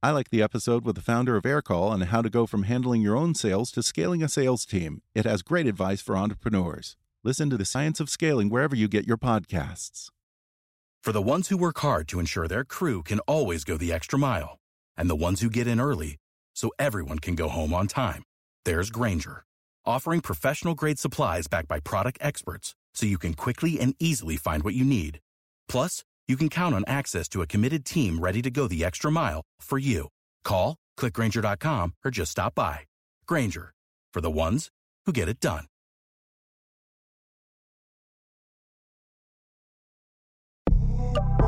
I like the episode with the founder of Aircall on how to go from handling your own sales to scaling a sales team. It has great advice for entrepreneurs. Listen to the science of scaling wherever you get your podcasts. For the ones who work hard to ensure their crew can always go the extra mile, and the ones who get in early so everyone can go home on time, there's Grainger, offering professional grade supplies backed by product experts so you can quickly and easily find what you need. Plus, you can count on access to a committed team ready to go the extra mile for you. Call, clickgrainger.com, or just stop by. Grainger, for the ones who get it done.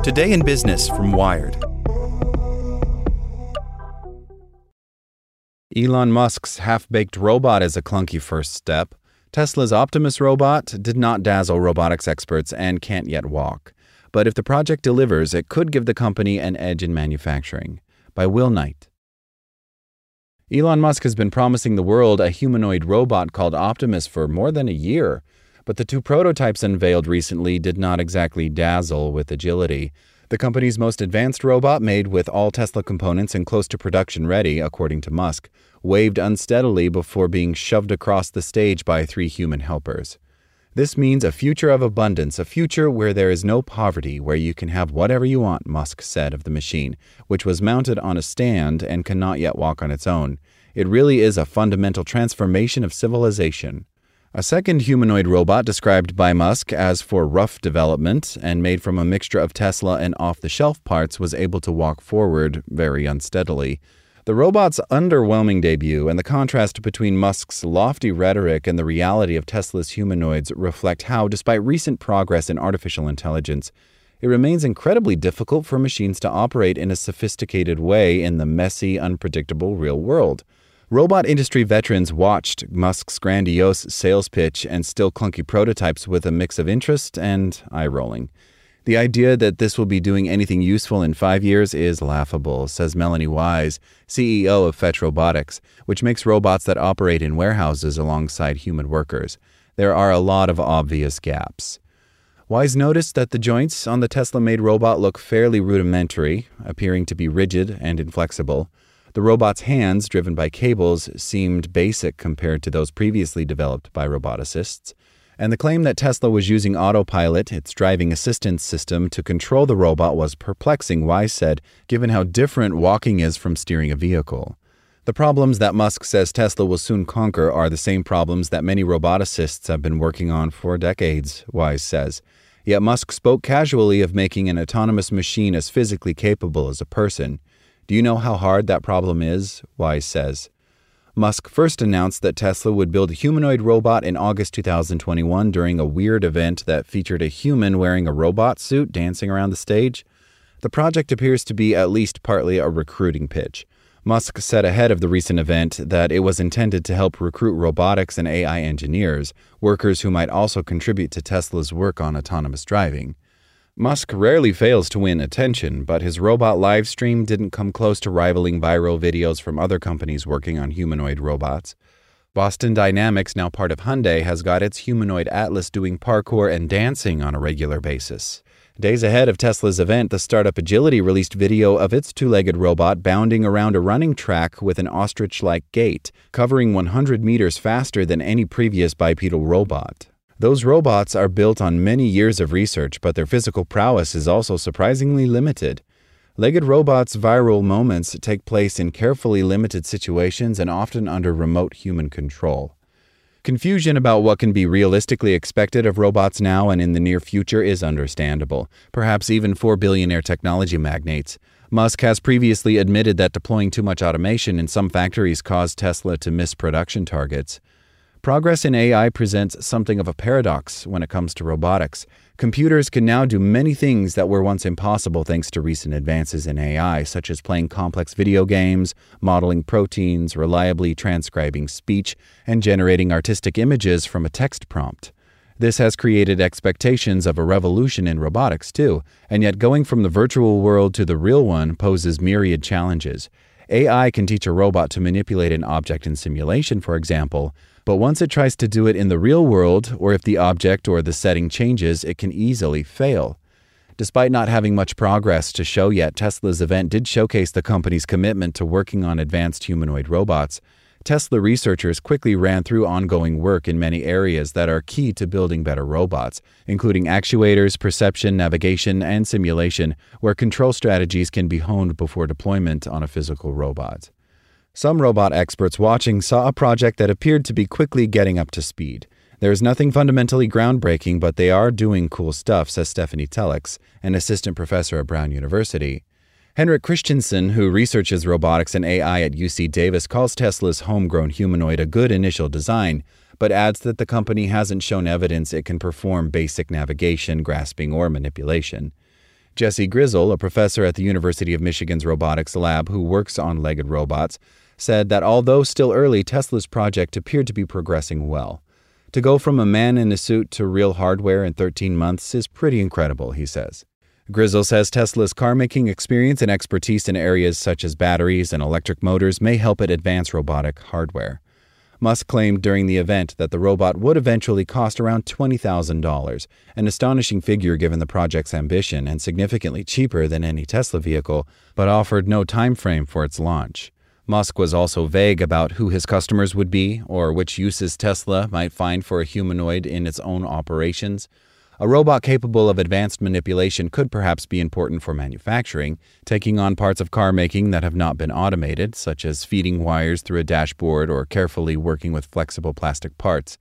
Today in Business from Wired. Elon Musk's half baked robot is a clunky first step. Tesla's Optimus robot did not dazzle robotics experts and can't yet walk. But if the project delivers, it could give the company an edge in manufacturing. By Will Knight. Elon Musk has been promising the world a humanoid robot called Optimus for more than a year, but the two prototypes unveiled recently did not exactly dazzle with agility. The company's most advanced robot, made with all Tesla components and close to production ready, according to Musk, waved unsteadily before being shoved across the stage by three human helpers. This means a future of abundance, a future where there is no poverty, where you can have whatever you want, Musk said of the machine, which was mounted on a stand and cannot yet walk on its own. It really is a fundamental transformation of civilization. A second humanoid robot described by Musk as for rough development and made from a mixture of Tesla and off the shelf parts was able to walk forward very unsteadily. The robot's underwhelming debut and the contrast between Musk's lofty rhetoric and the reality of Tesla's humanoids reflect how, despite recent progress in artificial intelligence, it remains incredibly difficult for machines to operate in a sophisticated way in the messy, unpredictable real world. Robot industry veterans watched Musk's grandiose sales pitch and still clunky prototypes with a mix of interest and eye rolling. The idea that this will be doing anything useful in five years is laughable, says Melonee Wise, CEO of Fetch Robotics, which makes robots that operate in warehouses alongside human workers. There are a lot of obvious gaps. Wise noticed that the joints on the Tesla made robot look fairly rudimentary, appearing to be rigid and inflexible. The robot's hands, driven by cables, seemed basic compared to those previously developed by roboticists. And the claim that Tesla was using autopilot, its driving assistance system, to control the robot was perplexing, Wise said, given how different walking is from steering a vehicle. The problems that Musk says Tesla will soon conquer are the same problems that many roboticists have been working on for decades, Wise says. Yet Musk spoke casually of making an autonomous machine as physically capable as a person. Do you know how hard that problem is? Wise says. Musk first announced that Tesla would build a humanoid robot in August 2021 during a weird event that featured a human wearing a robot suit dancing around the stage. The project appears to be at least partly a recruiting pitch. Musk said ahead of the recent event that it was intended to help recruit robotics and AI engineers, workers who might also contribute to Tesla's work on autonomous driving. Musk rarely fails to win attention, but his robot livestream didn't come close to rivaling viral videos from other companies working on humanoid robots. Boston Dynamics, now part of Hyundai, has got its humanoid Atlas doing parkour and dancing on a regular basis. Days ahead of Tesla's event, the startup Agility released video of its two legged robot bounding around a running track with an ostrich like gait, covering 100 meters faster than any previous bipedal robot. Those robots are built on many years of research, but their physical prowess is also surprisingly limited. Legged robots' viral moments take place in carefully limited situations and often under remote human control. Confusion about what can be realistically expected of robots now and in the near future is understandable, perhaps even for billionaire technology magnates. Musk has previously admitted that deploying too much automation in some factories caused Tesla to miss production targets. Progress in AI presents something of a paradox when it comes to robotics. Computers can now do many things that were once impossible thanks to recent advances in AI, such as playing complex video games, modeling proteins, reliably transcribing speech, and generating artistic images from a text prompt. This has created expectations of a revolution in robotics, too, and yet going from the virtual world to the real one poses myriad challenges. AI can teach a robot to manipulate an object in simulation, for example, but once it tries to do it in the real world, or if the object or the setting changes, it can easily fail. Despite not having much progress to show yet, Tesla's event did showcase the company's commitment to working on advanced humanoid robots. Tesla researchers quickly ran through ongoing work in many areas that are key to building better robots, including actuators, perception, navigation, and simulation, where control strategies can be honed before deployment on a physical robot. Some robot experts watching saw a project that appeared to be quickly getting up to speed. There is nothing fundamentally groundbreaking, but they are doing cool stuff, says Stefanie Tellex, an assistant professor at Brown University. Henrik Christensen, who researches robotics and AI at UC Davis, calls Tesla's homegrown humanoid a good initial design, but adds that the company hasn't shown evidence it can perform basic navigation, grasping, or manipulation. Jesse Grizzle, a professor at the University of Michigan's robotics lab who works on legged robots, said that although still early, Tesla's project appeared to be progressing well. To go from a man in a suit to real hardware in 13 months is pretty incredible, he says. Grizzle says Tesla's car making experience and expertise in areas such as batteries and electric motors may help it advance robotic hardware. Musk claimed during the event that the robot would eventually cost around $20,000, an astonishing figure given the project's ambition and significantly cheaper than any Tesla vehicle, but offered no time frame for its launch. Musk was also vague about who his customers would be or which uses Tesla might find for a humanoid in its own operations. A robot capable of advanced manipulation could perhaps be important for manufacturing, taking on parts of car making that have not been automated, such as feeding wires through a dashboard or carefully working with flexible plastic parts.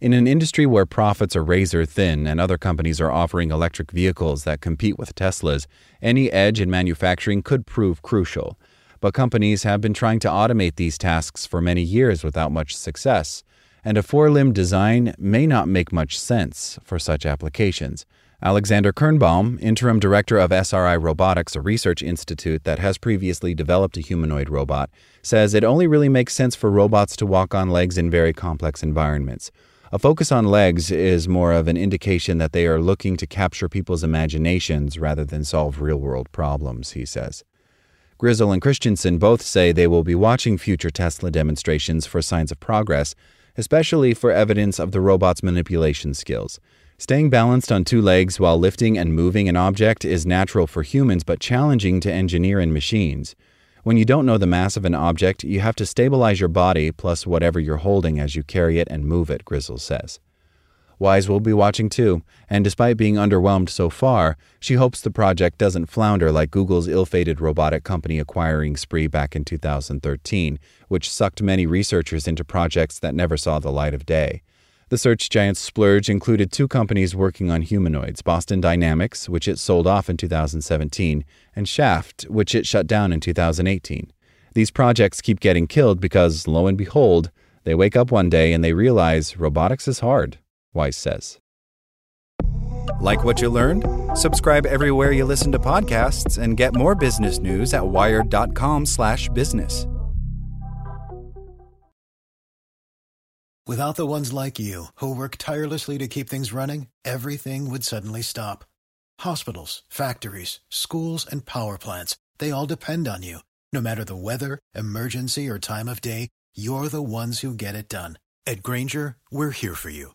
In an industry where profits are razor thin and other companies are offering electric vehicles that compete with Tesla's, any edge in manufacturing could prove crucial but companies have been trying to automate these tasks for many years without much success, and a four limb design may not make much sense for such applications. Alexander Kernbaum, interim director of SRI Robotics, a research institute that has previously developed a humanoid robot, says it only really makes sense for robots to walk on legs in very complex environments. A focus on legs is more of an indication that they are looking to capture people's imaginations rather than solve real world problems, he says. Grizzle and Christensen both say they will be watching future Tesla demonstrations for signs of progress, especially for evidence of the robot's manipulation skills. Staying balanced on two legs while lifting and moving an object is natural for humans but challenging to engineer in machines. When you don't know the mass of an object, you have to stabilize your body plus whatever you're holding as you carry it and move it, Grizzle says. Wise will be watching too, and despite being underwhelmed so far, she hopes the project doesn't flounder like Google's ill fated robotic company acquiring spree back in 2013, which sucked many researchers into projects that never saw the light of day. The search giant's splurge included two companies working on humanoids Boston Dynamics, which it sold off in 2017, and Shaft, which it shut down in 2018. These projects keep getting killed because, lo and behold, they wake up one day and they realize robotics is hard. Wise says. Like what you learned? Subscribe everywhere you listen to podcasts and get more business news at wired.com/business. Without the ones like you who work tirelessly to keep things running, everything would suddenly stop. Hospitals, factories, schools and power plants, they all depend on you. No matter the weather, emergency or time of day, you're the ones who get it done. At Grainger, we're here for you